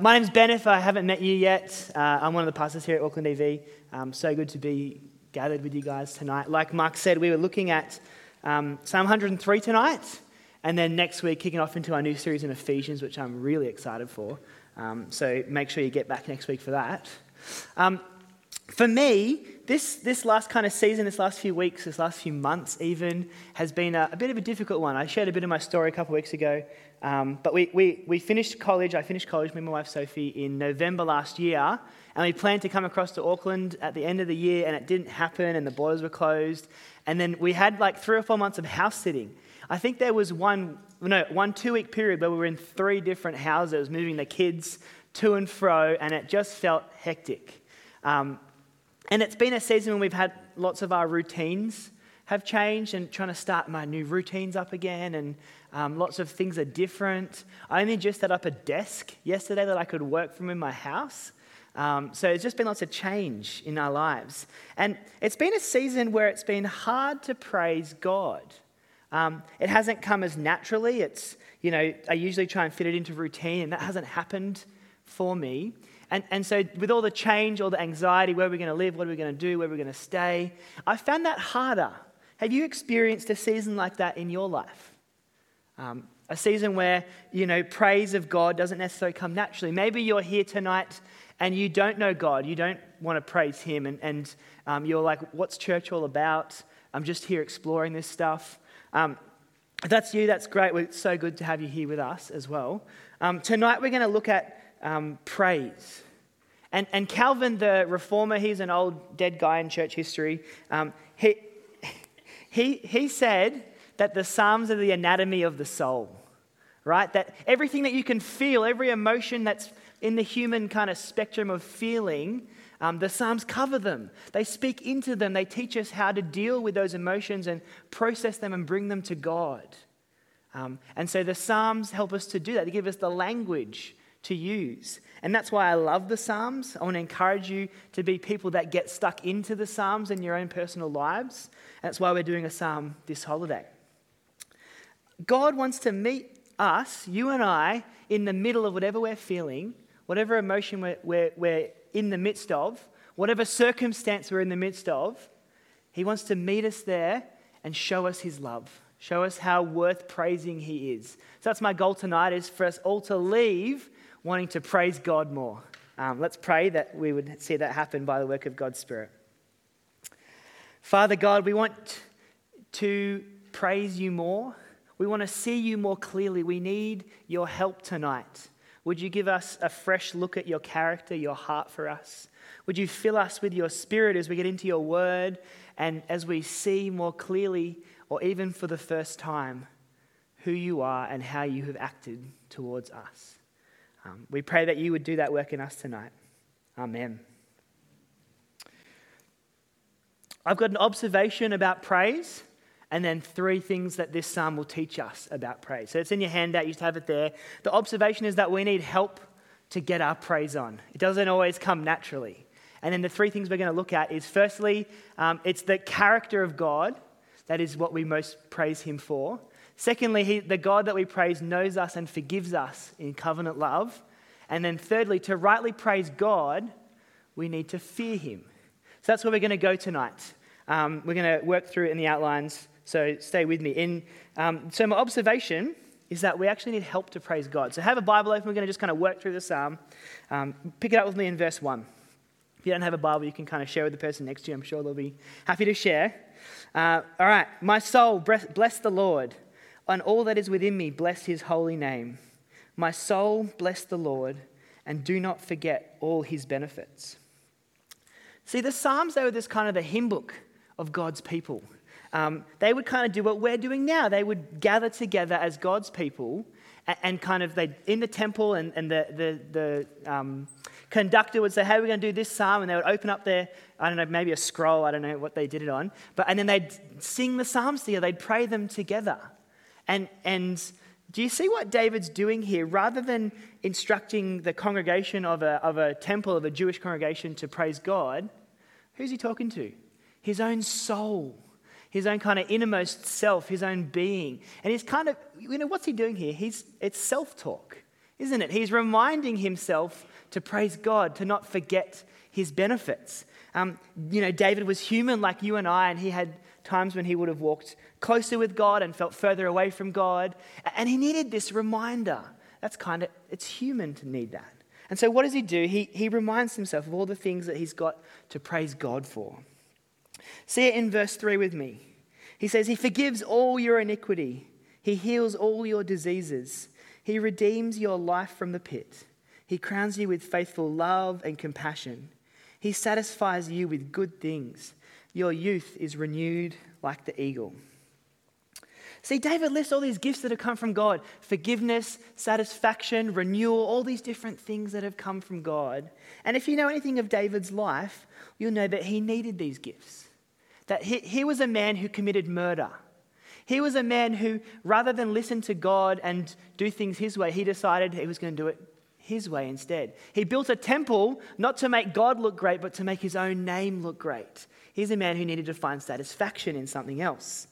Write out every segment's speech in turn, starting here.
my name's Ben, if I haven't met you yet. Uh, I'm one of the pastors here at Auckland EV. Um, so good to be gathered with you guys tonight. Like Mark said, we were looking at um, Psalm 103 tonight, and then next week kicking off into our new series in Ephesians, which I'm really excited for. Um, so make sure you get back next week for that. Um, for me, this, this last kind of season, this last few weeks, this last few months even, has been a, a bit of a difficult one. I shared a bit of my story a couple of weeks ago. Um, but we, we, we finished college, I finished college, and my wife Sophie, in November last year. And we planned to come across to Auckland at the end of the year, and it didn't happen, and the borders were closed. And then we had like three or four months of house sitting. I think there was one, no, one two week period where we were in three different houses, moving the kids to and fro, and it just felt hectic. Um, and it's been a season when we've had lots of our routines have changed and trying to start my new routines up again and um, lots of things are different. I only just set up a desk yesterday that I could work from in my house. Um, so it's just been lots of change in our lives. And it's been a season where it's been hard to praise God. Um, it hasn't come as naturally. It's, you know, I usually try and fit it into routine, and that hasn't happened for me. And, and so, with all the change, all the anxiety, where are we're going to live, what are we going to do, where are we're going to stay, I found that harder. Have you experienced a season like that in your life? Um, a season where, you know, praise of God doesn't necessarily come naturally. Maybe you're here tonight and you don't know God. You don't want to praise Him. And, and um, you're like, what's church all about? I'm just here exploring this stuff. Um, if that's you, that's great. It's so good to have you here with us as well. Um, tonight we're going to look at um, praise. And, and Calvin, the reformer, he's an old dead guy in church history. Um, he, he, he said that the Psalms are the anatomy of the soul, right? That everything that you can feel, every emotion that's in the human kind of spectrum of feeling, um, the Psalms cover them. They speak into them. They teach us how to deal with those emotions and process them and bring them to God. Um, and so the Psalms help us to do that. They give us the language to use. And that's why I love the Psalms. I want to encourage you to be people that get stuck into the Psalms in your own personal lives. That's why we're doing a Psalm this holiday. God wants to meet us, you and I, in the middle of whatever we're feeling, whatever emotion we're, we're, we're in the midst of, whatever circumstance we're in the midst of. He wants to meet us there and show us his love, show us how worth praising he is. So that's my goal tonight is for us all to leave wanting to praise God more. Um, let's pray that we would see that happen by the work of God's Spirit. Father God, we want to praise you more. We want to see you more clearly. We need your help tonight. Would you give us a fresh look at your character, your heart for us? Would you fill us with your spirit as we get into your word and as we see more clearly, or even for the first time, who you are and how you have acted towards us? Um, we pray that you would do that work in us tonight. Amen. I've got an observation about praise and then three things that this psalm will teach us about praise. So it's in your handout, you just have it there. The observation is that we need help to get our praise on, it doesn't always come naturally. And then the three things we're going to look at is firstly, um, it's the character of God. That is what we most praise Him for. Secondly, he, the God that we praise knows us and forgives us in covenant love. And then thirdly, to rightly praise God, we need to fear Him. So that's where we're going to go tonight. Um, we're going to work through it in the outlines so stay with me. In, um, so my observation is that we actually need help to praise God. So have a Bible open. We're going to just kind of work through the psalm. Um, pick it up with me in verse 1. If you don't have a Bible, you can kind of share with the person next to you. I'm sure they'll be happy to share. Uh, all right. My soul, bless the Lord. On all that is within me, bless his holy name. My soul, bless the Lord, and do not forget all his benefits. See, the Psalms, they were this kind of the hymn book of God's people. Um, they would kind of do what we're doing now. They would gather together as God's people and, and kind of they in the temple, and, and the, the, the um, conductor would say, Hey, we're going to do this psalm. And they would open up their, I don't know, maybe a scroll. I don't know what they did it on. But, and then they'd sing the psalms together, they'd pray them together. And, and do you see what David's doing here? Rather than instructing the congregation of a, of a temple, of a Jewish congregation to praise God, who's he talking to? His own soul his own kind of innermost self, his own being. And he's kind of, you know, what's he doing here? He's, it's self talk. isn't it? He's reminding himself to praise God, to not forget his benefits. Um, you know, David was human like you and I, and he had times when he would have walked closer with God and felt further away from God. And he needed this reminder. That's kind of, it's human to need that. And so what does he do? He, he reminds himself of all the things that he's got to praise God for. See it in verse 3 with me. He says, He forgives all your iniquity, He heals all your diseases, He redeems your life from the pit, He crowns you with faithful love and compassion, He satisfies you with good things. Your youth is renewed like the eagle. See, David lists all these gifts that have come from God forgiveness, satisfaction, renewal, all these different things that have come from God. And if you know anything of David's life, you'll know that he needed these gifts that he, he was a man who committed murder. He was a man who, rather than listen to God and do things his way, he decided he was going to do it his way instead. He built a temple not to make God look great, but to make his own name look great. He's a man who needed to find satisfaction in something else.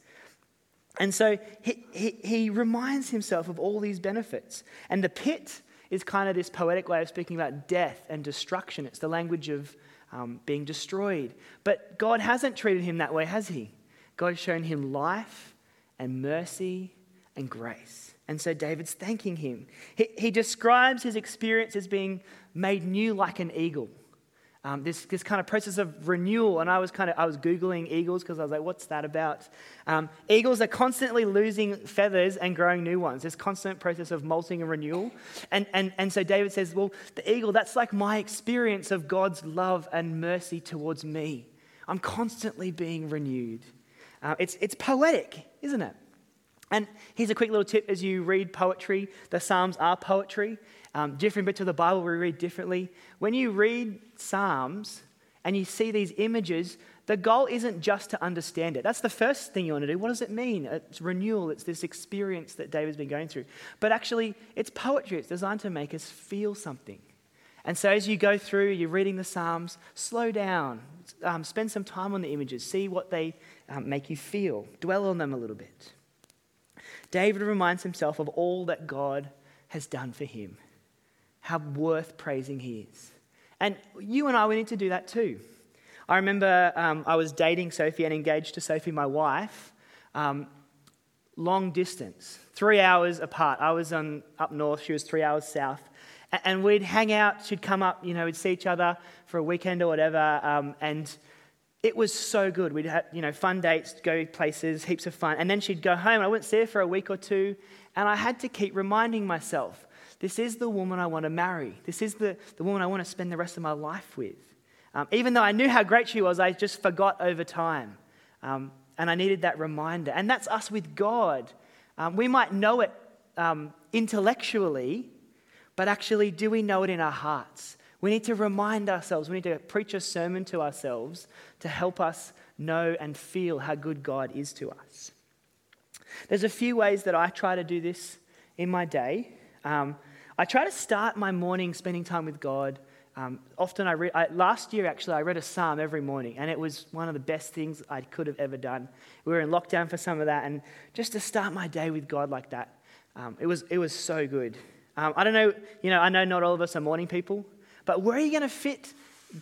And so he, he, he reminds himself of all these benefits. And the pit is kind of this poetic way of speaking about death and destruction. It's the language of um, being destroyed. But God hasn't treated him that way, has he? God has shown him life and mercy and grace. And so David's thanking him. He, he describes his experience as being made new like an eagle um, this, this kind of process of renewal. And I was kind of, I was Googling eagles because I was like, what's that about? Um, eagles are constantly losing feathers and growing new ones. This constant process of molting and renewal. And, and, and so David says, well, the eagle, that's like my experience of God's love and mercy towards me. I'm constantly being renewed. Uh, it's, it's poetic, isn't it? And here's a quick little tip as you read poetry. The Psalms are poetry. Um, different bits of the Bible we read differently. When you read Psalms and you see these images, the goal isn't just to understand it. That's the first thing you want to do. What does it mean? It's renewal, it's this experience that David's been going through. But actually, it's poetry, it's designed to make us feel something. And so, as you go through, you're reading the Psalms, slow down, um, spend some time on the images, see what they um, make you feel, dwell on them a little bit. David reminds himself of all that God has done for him, how worth praising he is. And you and I, we need to do that too. I remember um, I was dating Sophie and engaged to Sophie, my wife, um, long distance, three hours apart. I was on, up north, she was three hours south. And we'd hang out, she'd come up, you know, we'd see each other for a weekend or whatever. Um, and it was so good. We'd have, you know, fun dates, go places, heaps of fun. And then she'd go home, and I wouldn't see her for a week or two. And I had to keep reminding myself this is the woman I want to marry. This is the, the woman I want to spend the rest of my life with. Um, even though I knew how great she was, I just forgot over time. Um, and I needed that reminder. And that's us with God. Um, we might know it um, intellectually, but actually, do we know it in our hearts? We need to remind ourselves, we need to preach a sermon to ourselves to help us know and feel how good God is to us. There's a few ways that I try to do this in my day. Um, I try to start my morning spending time with God. Um, often, I, read, last year actually, I read a psalm every morning, and it was one of the best things I could have ever done. We were in lockdown for some of that, and just to start my day with God like that, um, it was it was so good. Um, I don't know, you know, I know not all of us are morning people, but where are you going to fit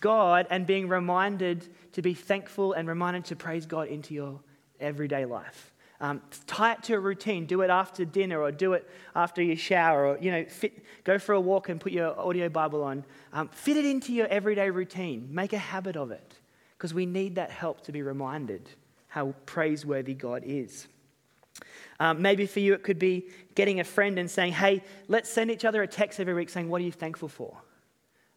God and being reminded to be thankful and reminded to praise God into your everyday life? Um, tie it to a routine. Do it after dinner or do it after you shower or, you know, fit, go for a walk and put your audio Bible on. Um, fit it into your everyday routine. Make a habit of it because we need that help to be reminded how praiseworthy God is. Um, maybe for you, it could be getting a friend and saying, hey, let's send each other a text every week saying, what are you thankful for?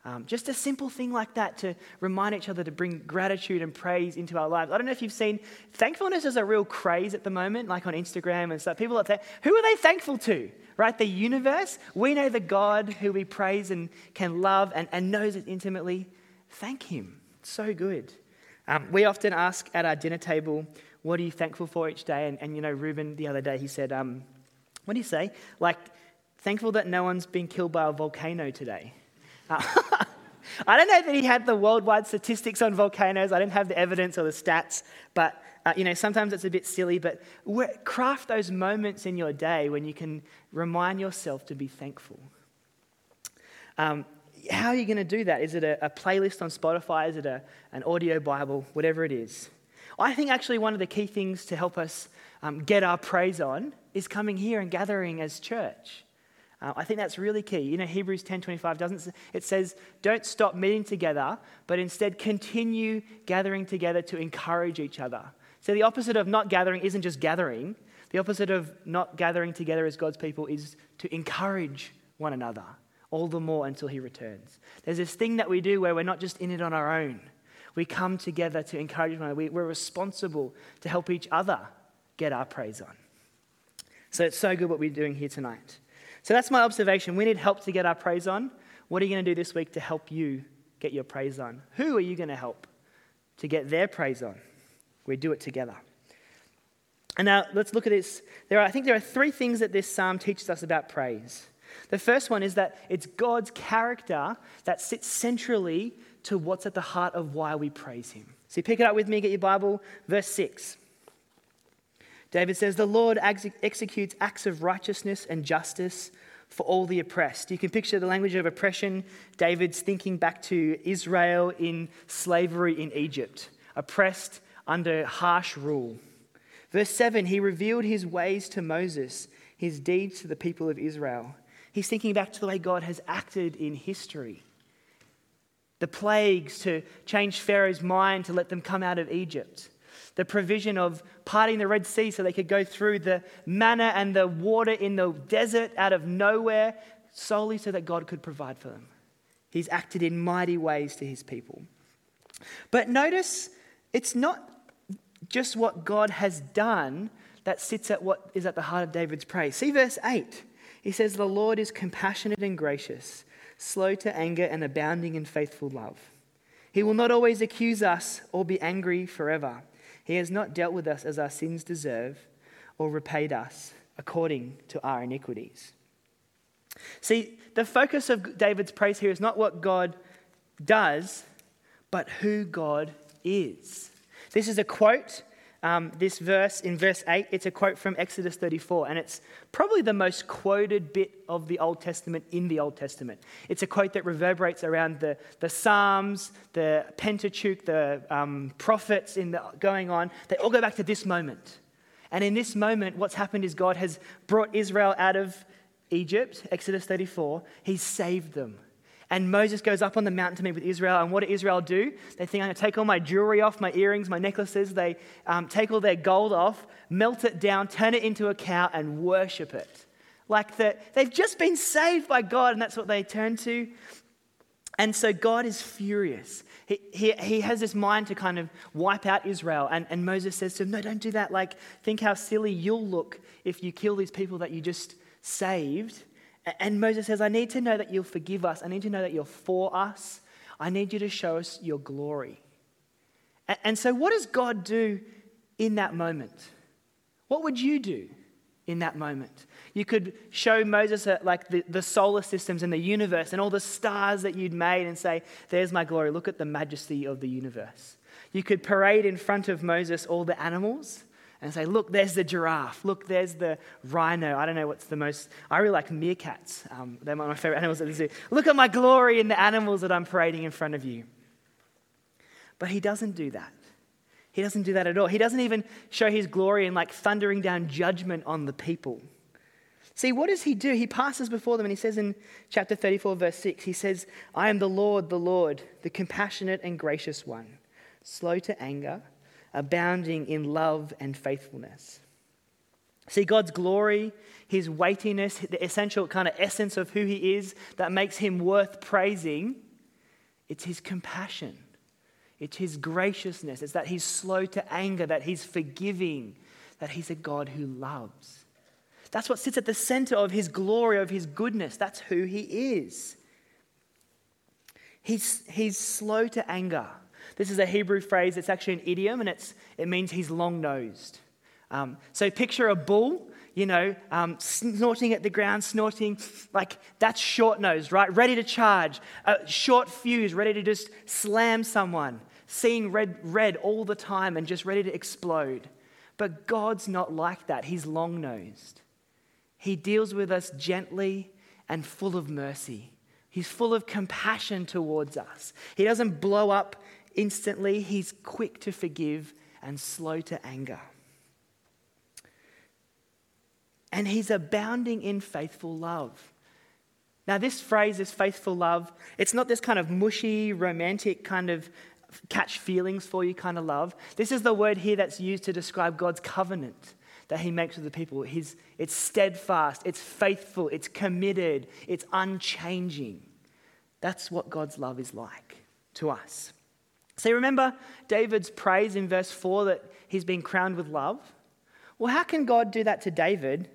Um, just a simple thing like that to remind each other to bring gratitude and praise into our lives. I don't know if you've seen, thankfulness is a real craze at the moment, like on Instagram and stuff. People are there, who are they thankful to? Right? The universe. We know the God who we praise and can love and, and knows it intimately. Thank Him. It's so good. Um, we often ask at our dinner table, what are you thankful for each day? And, and you know, Ruben the other day, he said, um, what do you say? Like, thankful that no one's been killed by a volcano today. I don't know that he had the worldwide statistics on volcanoes. I didn't have the evidence or the stats, but uh, you know, sometimes it's a bit silly. But craft those moments in your day when you can remind yourself to be thankful. Um, how are you going to do that? Is it a, a playlist on Spotify? Is it a, an audio Bible? Whatever it is. I think actually one of the key things to help us um, get our praise on is coming here and gathering as church. Uh, I think that's really key. You know, Hebrews 10:25 doesn't it says don't stop meeting together, but instead continue gathering together to encourage each other. So the opposite of not gathering isn't just gathering. The opposite of not gathering together as God's people is to encourage one another all the more until he returns. There's this thing that we do where we're not just in it on our own. We come together to encourage one another. We're responsible to help each other get our praise on. So it's so good what we're doing here tonight. So that's my observation. We need help to get our praise on. What are you going to do this week to help you get your praise on? Who are you going to help to get their praise on? We do it together. And now let's look at this. There are, I think there are three things that this psalm teaches us about praise. The first one is that it's God's character that sits centrally to what's at the heart of why we praise Him. So pick it up with me, get your Bible, verse 6. David says, The Lord ex- executes acts of righteousness and justice for all the oppressed. You can picture the language of oppression. David's thinking back to Israel in slavery in Egypt, oppressed under harsh rule. Verse 7 He revealed his ways to Moses, his deeds to the people of Israel. He's thinking back to the way God has acted in history. The plagues to change Pharaoh's mind to let them come out of Egypt. The provision of parting the Red Sea so they could go through the manna and the water in the desert out of nowhere solely so that God could provide for them. He's acted in mighty ways to his people. But notice it's not just what God has done that sits at what is at the heart of David's praise. See verse 8. He says, The Lord is compassionate and gracious, slow to anger and abounding in faithful love. He will not always accuse us or be angry forever. He has not dealt with us as our sins deserve or repaid us according to our iniquities. See, the focus of David's praise here is not what God does, but who God is. This is a quote um, this verse in verse 8. It's a quote from Exodus 34, and it's probably the most quoted bit of the Old Testament in the Old Testament. It's a quote that reverberates around the, the Psalms, the Pentateuch, the um, prophets in the, going on. They all go back to this moment. And in this moment, what's happened is God has brought Israel out of Egypt, Exodus 34. He's saved them. And Moses goes up on the mountain to meet with Israel. And what do Israel do? They think, I'm going to take all my jewelry off, my earrings, my necklaces. They um, take all their gold off, melt it down, turn it into a cow, and worship it. Like that, they've just been saved by God, and that's what they turn to. And so God is furious. He, he, he has this mind to kind of wipe out Israel. And, and Moses says to him, No, don't do that. Like, think how silly you'll look if you kill these people that you just saved and Moses says, I need to know that you'll forgive us. I need to know that you're for us. I need you to show us your glory. And so, what does God do in that moment? What would you do in that moment? You could show Moses uh, like the, the solar systems and the universe and all the stars that you'd made and say, There's my glory. Look at the majesty of the universe. You could parade in front of Moses all the animals and say, look, there's the giraffe. Look, there's the rhino. I don't know what's the most, I really like meerkats. Um, they're my favorite animals at the zoo. Look at my glory in the animals that I'm parading in front of you. But he doesn't do that. He doesn't do that at all. He doesn't even show his glory in like thundering down judgment on the people. See, what does he do? He passes before them and he says in chapter 34, verse 6, he says, I am the Lord, the Lord, the compassionate and gracious one, slow to anger abounding in love and faithfulness. See, God's glory, his weightiness, the essential kind of essence of who he is that makes him worth praising, it's his compassion. It's his graciousness. It's that he's slow to anger, that he's forgiving, that he's a God who loves. That's what sits at the center of his glory, of his goodness. That's who he is. He's, he's slow to anger. This is a Hebrew phrase, it's actually an idiom, and it's, it means he's long nosed. Um, so picture a bull, you know, um, snorting at the ground, snorting, like that's short nosed, right? Ready to charge, a short fuse, ready to just slam someone, seeing red, red all the time and just ready to explode. But God's not like that. He's long nosed. He deals with us gently and full of mercy. He's full of compassion towards us. He doesn't blow up instantly, He's quick to forgive and slow to anger. And He's abounding in faithful love. Now, this phrase, this faithful love, it's not this kind of mushy, romantic kind of catch feelings for you kind of love. This is the word here that's used to describe God's covenant that he makes with the people. He's, it's steadfast, it's faithful, it's committed, it's unchanging. That's what God's love is like to us. So remember David's praise in verse 4 that he's been crowned with love? Well, how can God do that to David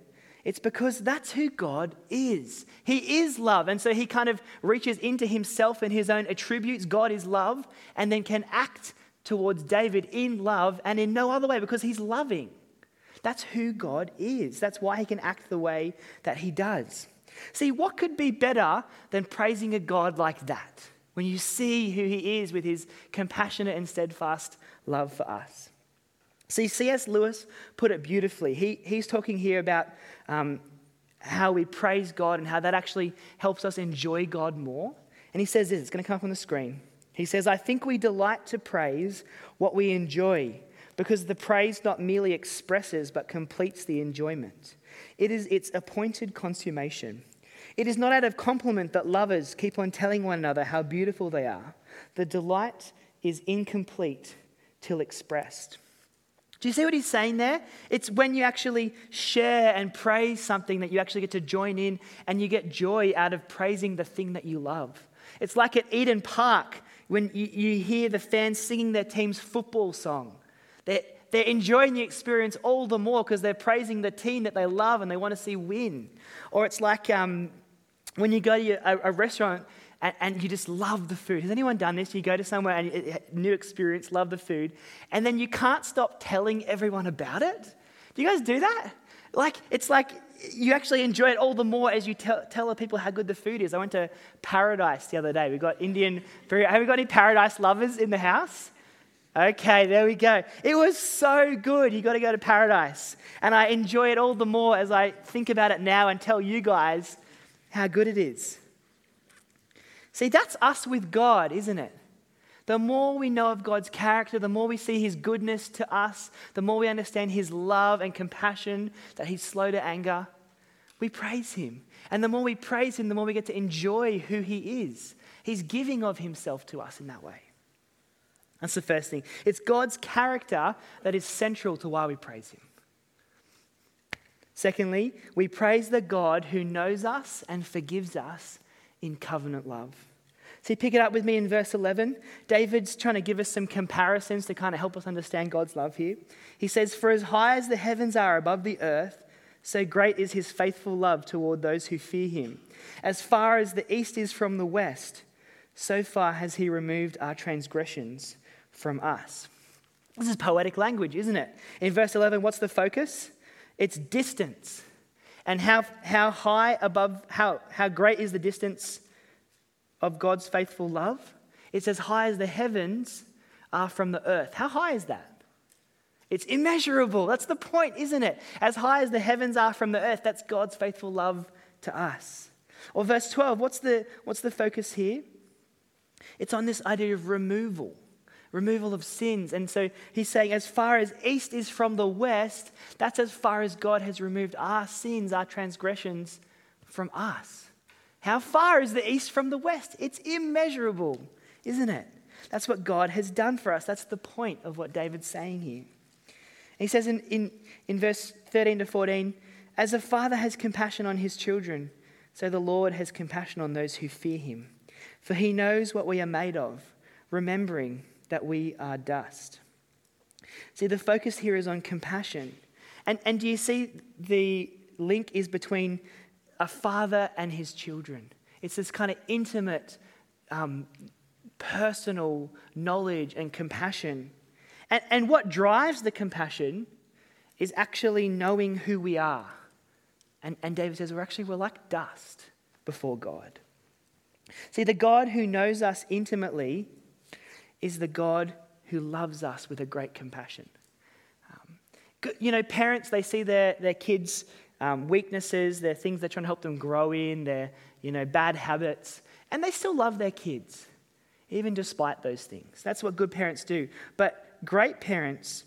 it's because that's who God is. He is love. And so he kind of reaches into himself and his own attributes. God is love, and then can act towards David in love and in no other way because he's loving. That's who God is. That's why he can act the way that he does. See, what could be better than praising a God like that when you see who he is with his compassionate and steadfast love for us? See, C.S. Lewis put it beautifully. He, he's talking here about um, how we praise God and how that actually helps us enjoy God more. And he says this it's going to come up on the screen. He says, I think we delight to praise what we enjoy because the praise not merely expresses but completes the enjoyment. It is its appointed consummation. It is not out of compliment that lovers keep on telling one another how beautiful they are. The delight is incomplete till expressed. Do you see what he's saying there? It's when you actually share and praise something that you actually get to join in and you get joy out of praising the thing that you love. It's like at Eden Park when you, you hear the fans singing their team's football song. They're, they're enjoying the experience all the more because they're praising the team that they love and they want to see win. Or it's like um, when you go to a, a restaurant and, and, you just love the food. Has anyone done this? You go to somewhere and you, new experience, love the food, and then you can't stop telling everyone about it. Do you guys do that? Like it's like you actually enjoy it all the more as you tell, tell the people how good the food is. I went to Paradise the other day. We got Indian. food. Have we got any Paradise lovers in the house? Okay, there we go. It was so good. You got to go to Paradise, and I enjoy it all the more as I think about it now and tell you guys how good it is. See, that's us with God, isn't it? The more we know of God's character, the more we see His goodness to us, the more we understand His love and compassion, that He's slow to anger, we praise Him. And the more we praise Him, the more we get to enjoy who He is. He's giving of Himself to us in that way. That's the first thing. It's God's character that is central to why we praise Him. Secondly, we praise the God who knows us and forgives us in covenant love. See, pick it up with me in verse 11. David's trying to give us some comparisons to kind of help us understand God's love here. He says, For as high as the heavens are above the earth, so great is his faithful love toward those who fear him. As far as the east is from the west, so far has he removed our transgressions from us. This is poetic language, isn't it? In verse 11, what's the focus? It's distance. And how, how high above, how, how great is the distance of God's faithful love? It's as high as the heavens are from the earth. How high is that? It's immeasurable. That's the point, isn't it? As high as the heavens are from the earth, that's God's faithful love to us. Or verse 12, what's the, what's the focus here? It's on this idea of removal removal of sins. And so he's saying, as far as east is from the west, that's as far as God has removed our sins, our transgressions from us. How far is the east from the west? It's immeasurable, isn't it? That's what God has done for us. That's the point of what David's saying here. he says in, in, in verse 13 to 14, as a father has compassion on his children, so the Lord has compassion on those who fear him. For he knows what we are made of, remembering that we are dust. See, the focus here is on compassion. And, and do you see the link is between a father and his children? It's this kind of intimate, um, personal knowledge and compassion. And, and what drives the compassion is actually knowing who we are. And, and David says, we're actually, we're like dust before God. See, the God who knows us intimately is the God who loves us with a great compassion. Um, you know, parents, they see their, their kids' um, weaknesses, their things they're trying to help them grow in, their, you know, bad habits, And they still love their kids, even despite those things. That's what good parents do. But great parents,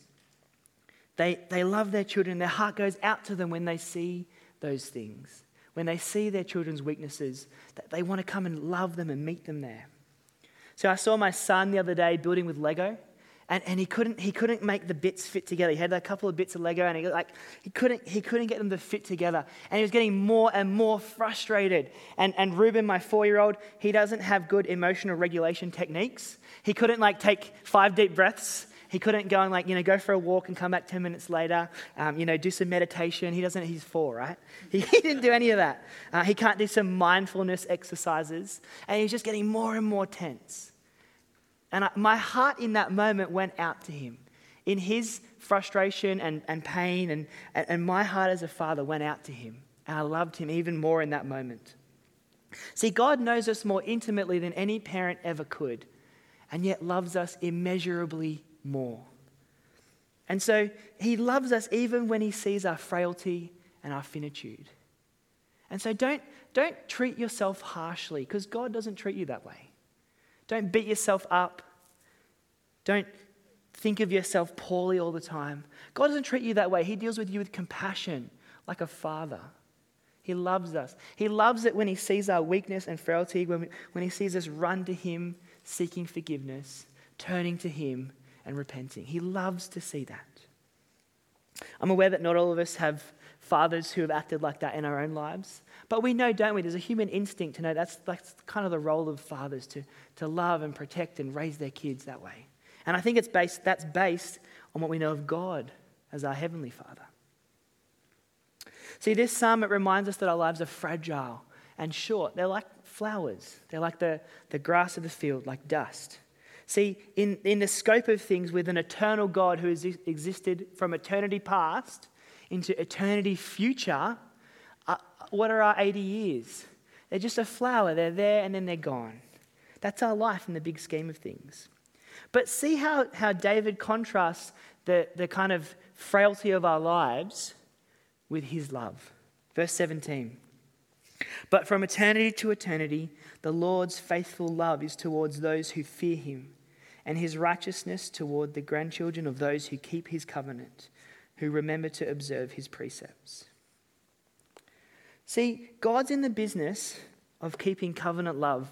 they, they love their children. Their heart goes out to them when they see those things, when they see their children's weaknesses, that they want to come and love them and meet them there. So I saw my son the other day building with Lego. And, and he, couldn't, he couldn't make the bits fit together. He had a couple of bits of Lego and he, like, he, couldn't, he couldn't get them to fit together. And he was getting more and more frustrated. And, and Ruben, my four year old, he doesn't have good emotional regulation techniques. He couldn't like take five deep breaths. He couldn't go and like, you know, go for a walk and come back 10 minutes later, um, you know, do some meditation. He doesn't, he's four, right? He, he didn't do any of that. Uh, he can't do some mindfulness exercises. And he's just getting more and more tense. And I, my heart in that moment went out to him. In his frustration and, and pain, and, and, my heart as a father went out to him. And I loved him even more in that moment. See, God knows us more intimately than any parent ever could, and yet loves us immeasurably more. And so he loves us even when he sees our frailty and our finitude. And so don't, don't treat yourself harshly because God doesn't treat you that way. Don't beat yourself up. Don't think of yourself poorly all the time. God doesn't treat you that way. He deals with you with compassion, like a father. He loves us. He loves it when He sees our weakness and frailty, when, we, when He sees us run to Him seeking forgiveness, turning to Him and repenting. He loves to see that. I'm aware that not all of us have fathers who have acted like that in our own lives. But we know, don't we? There's a human instinct to know that's, that's kind of the role of fathers to, to love and protect and raise their kids that way. And I think it's based, that's based on what we know of God as our Heavenly Father. See, this psalm, it reminds us that our lives are fragile and short. They're like flowers, they're like the, the grass of the field, like dust. See, in, in the scope of things, with an eternal God who has existed from eternity past into eternity future, uh, what are our 80 years? They're just a flower. They're there and then they're gone. That's our life in the big scheme of things. But see how, how David contrasts the, the kind of frailty of our lives with his love. Verse 17. But from eternity to eternity, the Lord's faithful love is towards those who fear him, and his righteousness toward the grandchildren of those who keep his covenant, who remember to observe his precepts. See, God's in the business of keeping covenant love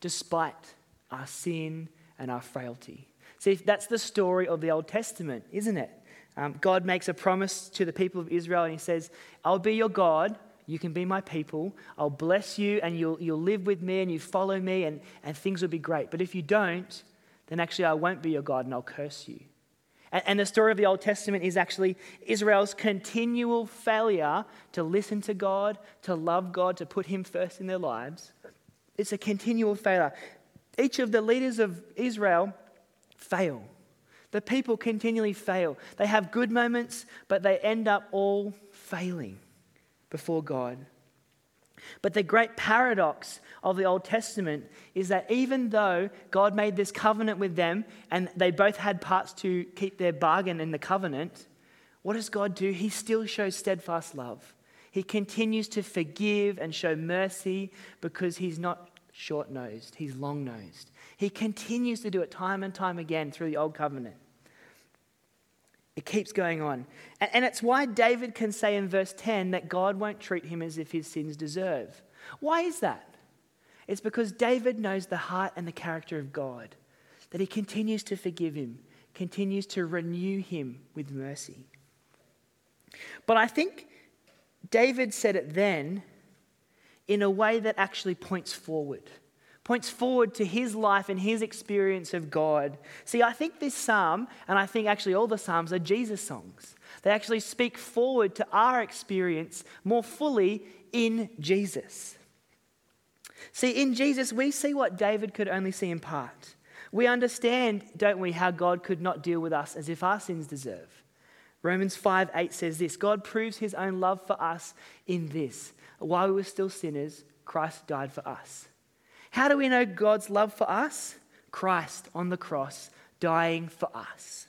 despite our sin and our frailty. See, that's the story of the Old Testament, isn't it? Um, God makes a promise to the people of Israel and he says, I'll be your God. You can be my people. I'll bless you and you'll, you'll live with me and you follow me and, and things will be great. But if you don't, then actually I won't be your God and I'll curse you. And, and the story of the Old Testament is actually Israel's continual failure to listen to God, to love God, to put Him first in their lives. It's a continual failure. Each of the leaders of Israel fail. The people continually fail. They have good moments, but they end up all failing before God. But the great paradox of the Old Testament is that even though God made this covenant with them and they both had parts to keep their bargain in the covenant, what does God do? He still shows steadfast love. He continues to forgive and show mercy because he's not short nosed, he's long nosed. He continues to do it time and time again through the Old Covenant. It keeps going on. And, it's why David can say in verse 10 that God won't treat him as if his sins deserve. Why is that? It's because David knows the heart and the character of God, that he continues to forgive him, continues to renew him with mercy. But I think David said it then in a way that actually points forward points forward to his life and his experience of God. See, I think this psalm, and I think actually all the psalms, are Jesus songs. They actually speak forward to our experience more fully in Jesus. See, in Jesus, we see what David could only see in part. We understand, don't we, how God could not deal with us as if our sins deserve. Romans 5 8 says this God proves his own love for us in this. While we were still sinners, Christ died for us. How do we know God's love for us? Christ on the cross dying for us.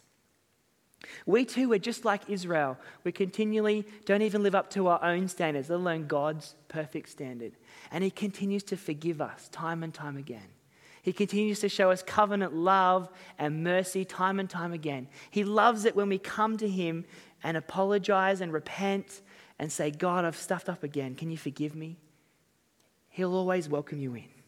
We too are just like Israel. We continually don't even live up to our own standards, let alone God's perfect standard. And He continues to forgive us time and time again. He continues to show us covenant love and mercy time and time again. He loves it when we come to Him and apologize and repent and say, God, I've stuffed up again. Can you forgive me? He'll always welcome you in.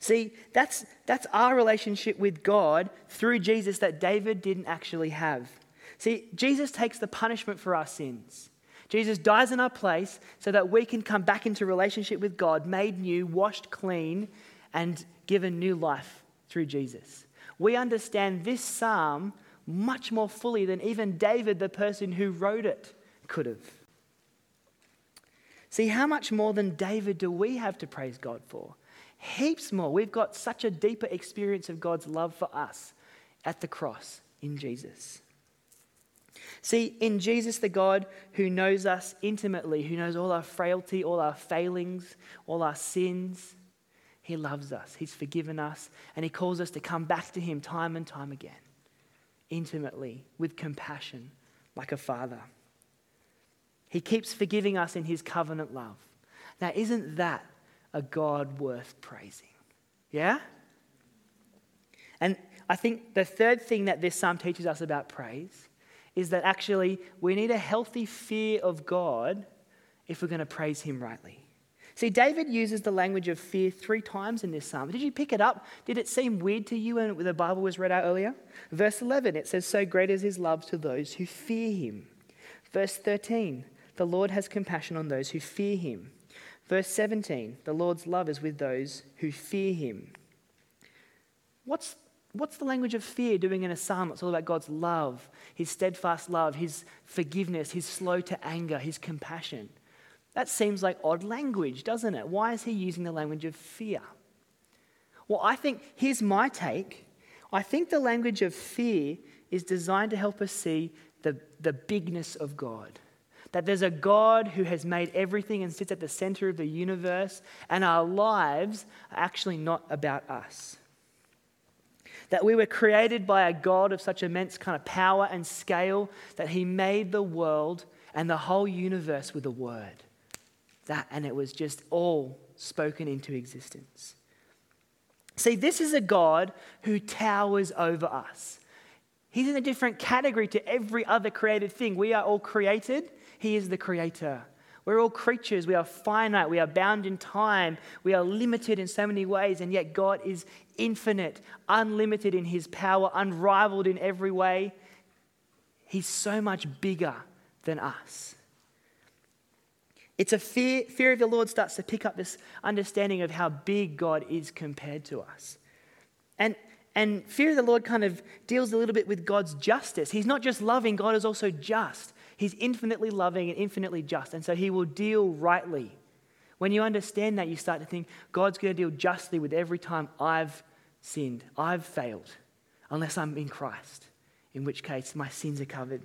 See, that's, that's our relationship with God through Jesus that David didn't actually have. See, Jesus takes the punishment for our sins. Jesus dies in our place so that we can come back into relationship with God, made new, washed clean, and given new life through Jesus. We understand this psalm much more fully than even David, the person who wrote it, could have. See, how much more than David do we have to praise God for? Heaps more. We've got such a deeper experience of God's love for us at the cross in Jesus. See, in Jesus, the God who knows us intimately, who knows all our frailty, all our failings, all our sins, He loves us. He's forgiven us, and He calls us to come back to Him time and time again, intimately, with compassion, like a father. He keeps forgiving us in His covenant love. Now, isn't that a God worth praising. Yeah? And I think the third thing that this psalm teaches us about praise is that actually we need a healthy fear of God if we're going to praise Him rightly. See, David uses the language of fear three times in this psalm. Did you pick it up? Did it seem weird to you when the Bible was read out earlier? Verse 11, it says, So great is his love to those who fear him. Verse 13, the Lord has compassion on those who fear him. Verse 17 the Lord's love is with those who fear him. What's, what's the language of fear doing in a psalm? It's all about God's love, his steadfast love, his forgiveness, his slow to anger, his compassion. That seems like odd language, doesn't it? Why is he using the language of fear? Well, I think, here's my take. I think the language of fear is designed to help us see the, the bigness of God. That there's a God who has made everything and sits at the center of the universe, and our lives are actually not about us. That we were created by a God of such immense kind of power and scale that he made the world and the whole universe with a word. That, and it was just all spoken into existence. See, this is a God who towers over us. He's in a different category to every other created thing. We are all created, he is the creator. We're all creatures. We are finite. We are bound in time. We are limited in so many ways. And yet, God is infinite, unlimited in his power, unrivaled in every way. He's so much bigger than us. It's a fear, fear of the Lord starts to pick up this understanding of how big God is compared to us. And, and fear of the Lord kind of deals a little bit with God's justice. He's not just loving, God is also just. He's infinitely loving and infinitely just, and so he will deal rightly. When you understand that, you start to think God's going to deal justly with every time I've sinned, I've failed, unless I'm in Christ, in which case my sins are covered.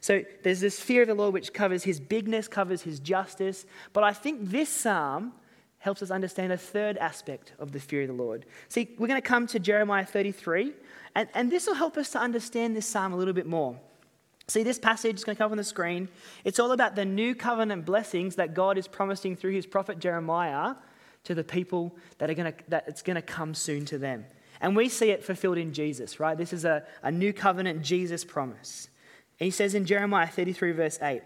So there's this fear of the Lord which covers his bigness, covers his justice. But I think this psalm helps us understand a third aspect of the fear of the Lord. See, we're going to come to Jeremiah 33, and, and this will help us to understand this psalm a little bit more. See, this passage is going to come on the screen. It's all about the new covenant blessings that God is promising through his prophet Jeremiah to the people that are going to, that it's going to come soon to them. And we see it fulfilled in Jesus, right? This is a, a new covenant Jesus promise. He says in Jeremiah 33, verse 8,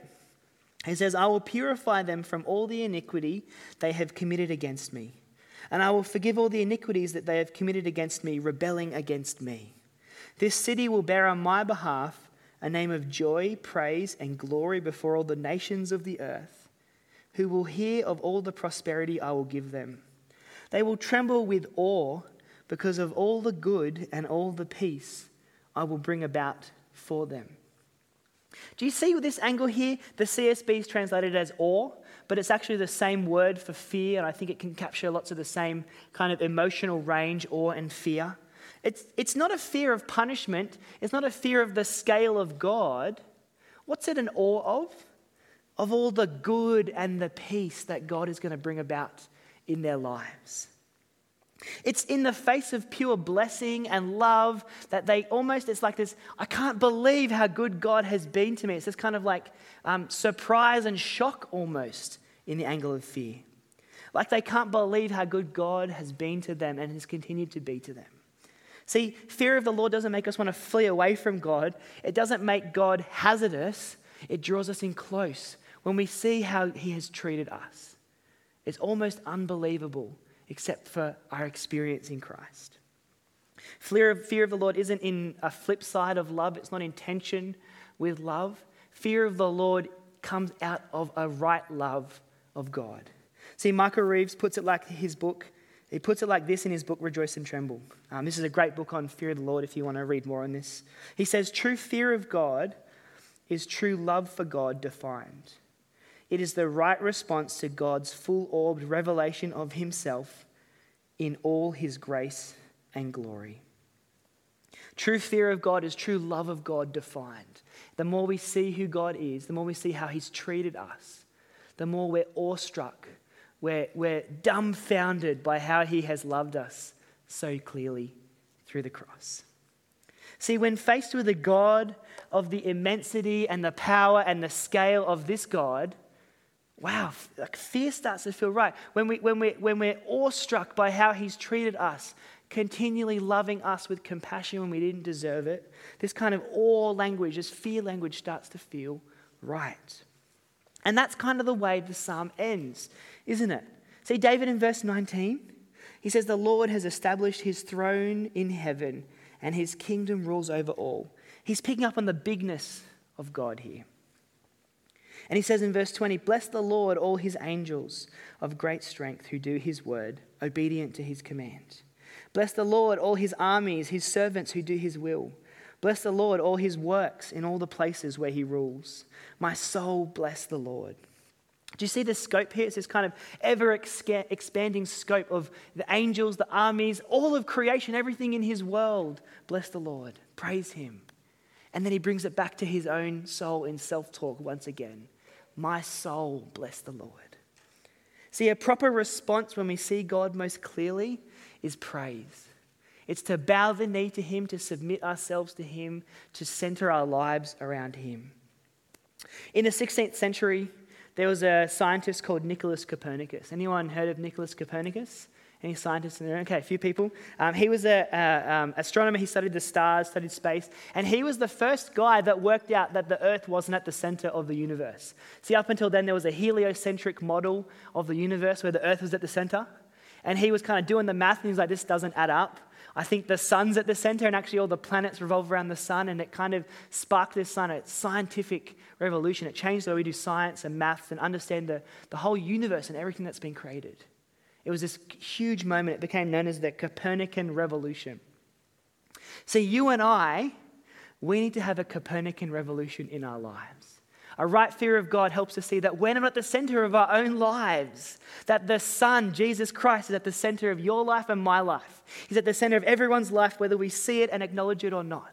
he says, I will purify them from all the iniquity they have committed against me, and I will forgive all the iniquities that they have committed against me, rebelling against me. This city will bear on my behalf a name of joy, praise, and glory before all the nations of the earth, who will hear of all the prosperity I will give them. They will tremble with awe because of all the good and all the peace I will bring about for them. Do you see this angle here? The CSB is translated as awe, but it's actually the same word for fear, and I think it can capture lots of the same kind of emotional range, awe and fear. It's, it's not a fear of punishment, it's not a fear of the scale of God. What's it in awe of? Of all the good and the peace that God is going to bring about in their lives. It's in the face of pure blessing and love that they almost, it's like this I can't believe how good God has been to me. It's this kind of like um, surprise and shock almost in the angle of fear. Like they can't believe how good God has been to them and has continued to be to them. See, fear of the Lord doesn't make us want to flee away from God, it doesn't make God hazardous, it draws us in close when we see how He has treated us. It's almost unbelievable, except for our experience in Christ. Fear of, fear of the Lord isn't in a flip side of love, it's not in tension with love. Fear of the Lord comes out of a right love of God. See, Michael Reeves puts it like his book, he puts it like this in his book, Rejoice and Tremble. Um, this is a great book on fear of the Lord if you want to read more on this. He says, True fear of God is true love for God defined. It is the right response to God's full orbed revelation of himself in all his grace and glory. True fear of God is true love of God defined. The more we see who God is, the more we see how he's treated us, the more we're awestruck we're, we're dumbfounded by how he has loved us so clearly through the cross. See, when faced with a God of the immensity and the power and the scale of this God, wow, like fear starts to feel right. When, we, when, we, when we're awestruck by how he's treated us, continually loving us with compassion when we didn't deserve it, this kind of awe language, this fear language starts to feel right. And that's kind of the way the psalm ends isn't it? See, David in verse 19, he says, The Lord has established his throne in heaven, and his kingdom rules over all. He's picking up on the bigness of God here. And he says in verse 20, Bless the Lord, all his angels of great strength who do his word, obedient to his command. Bless the Lord, all his armies, his servants who do his will. Bless the Lord, all his works in all the places where he rules. My soul, bless the Lord. Do you see the scope here? It's this kind of ever expanding scope of the angels, the armies, all of creation, everything in his world. Bless the Lord. Praise him. And then he brings it back to his own soul in self talk once again. My soul, bless the Lord. See, a proper response when we see God most clearly is praise. It's to bow the knee to him, to submit ourselves to him, to center our lives around him. In the 16th century, there was a scientist called Nicholas Copernicus. Anyone heard of Nicholas Copernicus? Any scientists in there? Okay, a few people. Um, he was an um, astronomer. He studied the stars, studied space, and he was the first guy that worked out that the Earth wasn't at the center of the universe. See, up until then, there was a heliocentric model of the universe where the Earth was at the center, and he was kind of doing the math, and he was like, "This doesn't add up." I think the sun's at the center, and actually all the planets revolve around the sun, and it kind of sparked this sun, a scientific revolution. It changed the way we do science and maths and understand the, the whole universe and everything that's been created. It was this huge moment. It became known as the Copernican Revolution. See, you and I, we need to have a Copernican revolution in our lives. A right fear of God helps us see that when we're at the center of our own lives, that the Son, Jesus Christ, is at the center of your life and my life. He's at the center of everyone's life, whether we see it and acknowledge it or not.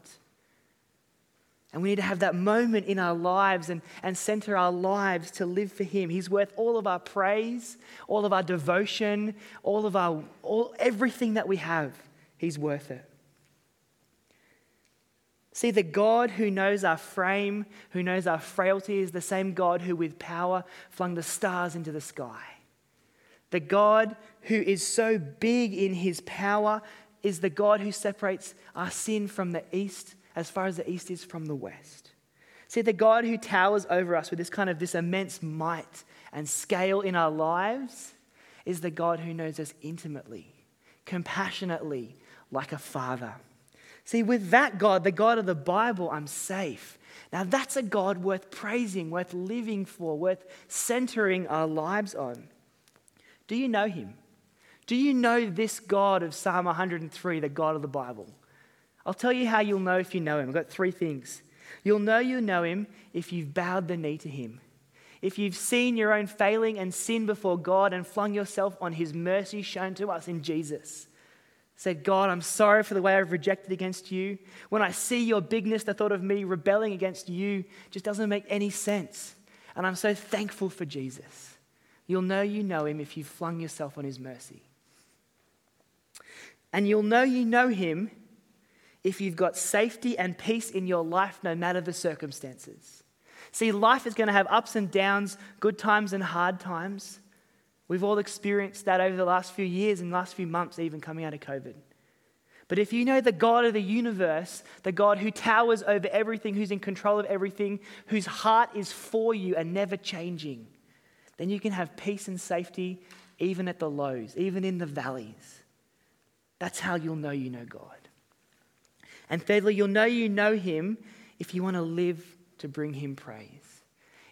And we need to have that moment in our lives and, and center our lives to live for Him. He's worth all of our praise, all of our devotion, all of our, all, everything that we have. He's worth it. See, the God who knows our frame, who knows our frailty, is the same God who with power flung the stars into the sky. The God who is so big in his power is the God who separates our sin from the east as far as the east is from the west. See, the God who towers over us with this kind of this immense might and scale in our lives is the God who knows us intimately, compassionately, like a father. See, with that God, the God of the Bible, I'm safe. Now, that's a God worth praising, worth living for, worth centering our lives on. Do you know him? Do you know this God of Psalm 103, the God of the Bible? I'll tell you how you'll know if you know him. I've got three things. You'll know you know him if you've bowed the knee to him. If you've seen your own failing and sin before God and flung yourself on his mercy shown to us in Jesus said, God, I'm sorry for the way I've rejected against you. When I see your bigness, the thought of me rebelling against you just doesn't make any sense. And I'm so thankful for Jesus. You'll know you know him if you've flung yourself on his mercy. And you'll know you know him if you've got safety and peace in your life, no matter the circumstances. See, life is going to have ups and downs, good times and hard times. We've all experienced that over the last few years and last few months, even coming out of COVID. But if you know the God of the universe, the God who towers over everything, who's in control of everything, whose heart is for you and never changing, then you can have peace and safety even at the lows, even in the valleys. That's how you'll know you know God. And thirdly, you'll know you know Him if you want to live to bring Him praise.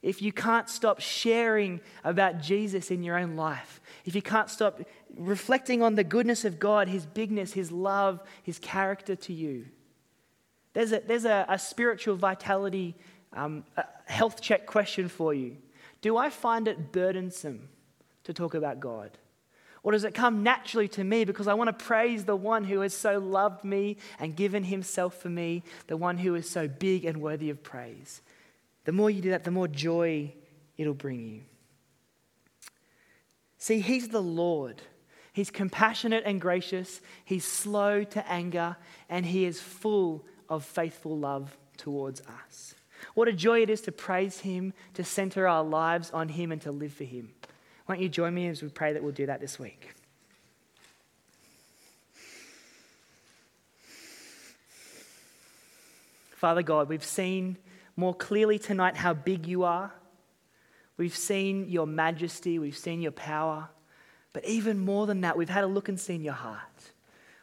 If you can't stop sharing about Jesus in your own life, if you can't stop reflecting on the goodness of God, His bigness, His love, His character to you, there's a, there's a, a spiritual vitality um, a health check question for you. Do I find it burdensome to talk about God? Or does it come naturally to me because I want to praise the one who has so loved me and given himself for me, the one who is so big and worthy of praise? The more you do that, the more joy it'll bring you. See, He's the Lord. He's compassionate and gracious, He's slow to anger, and He is full of faithful love towards us. What a joy it is to praise Him, to center our lives on Him, and to live for Him. Won't you join me as we pray that we'll do that this week? Father God, we've seen more clearly tonight how big you are. We've seen your majesty, we've seen your power. But even more than that, we've had a look and seen your heart.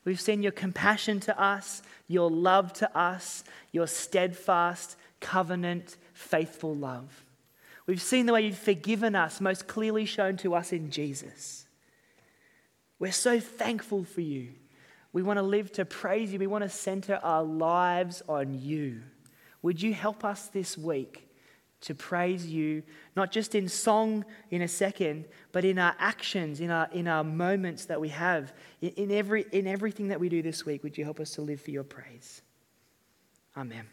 We've seen your compassion to us, your love to us, your steadfast, covenant, faithful love. We've seen the way you've forgiven us, most clearly shown to us in Jesus. We're so thankful for you. We want to live to praise you. We want to center our lives on you. Would you help us this week to praise you, not just in song in a second, but in our actions, in our, in our moments that we have, in, in, every, in everything that we do this week? Would you help us to live for your praise? Amen.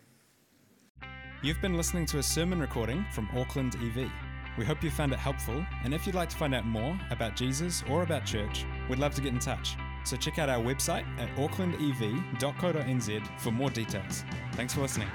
You've been listening to a sermon recording from Auckland EV. We hope you found it helpful, and if you'd like to find out more about Jesus or about church, we'd love to get in touch. So check out our website at aucklandev.co.nz for more details. Thanks for listening.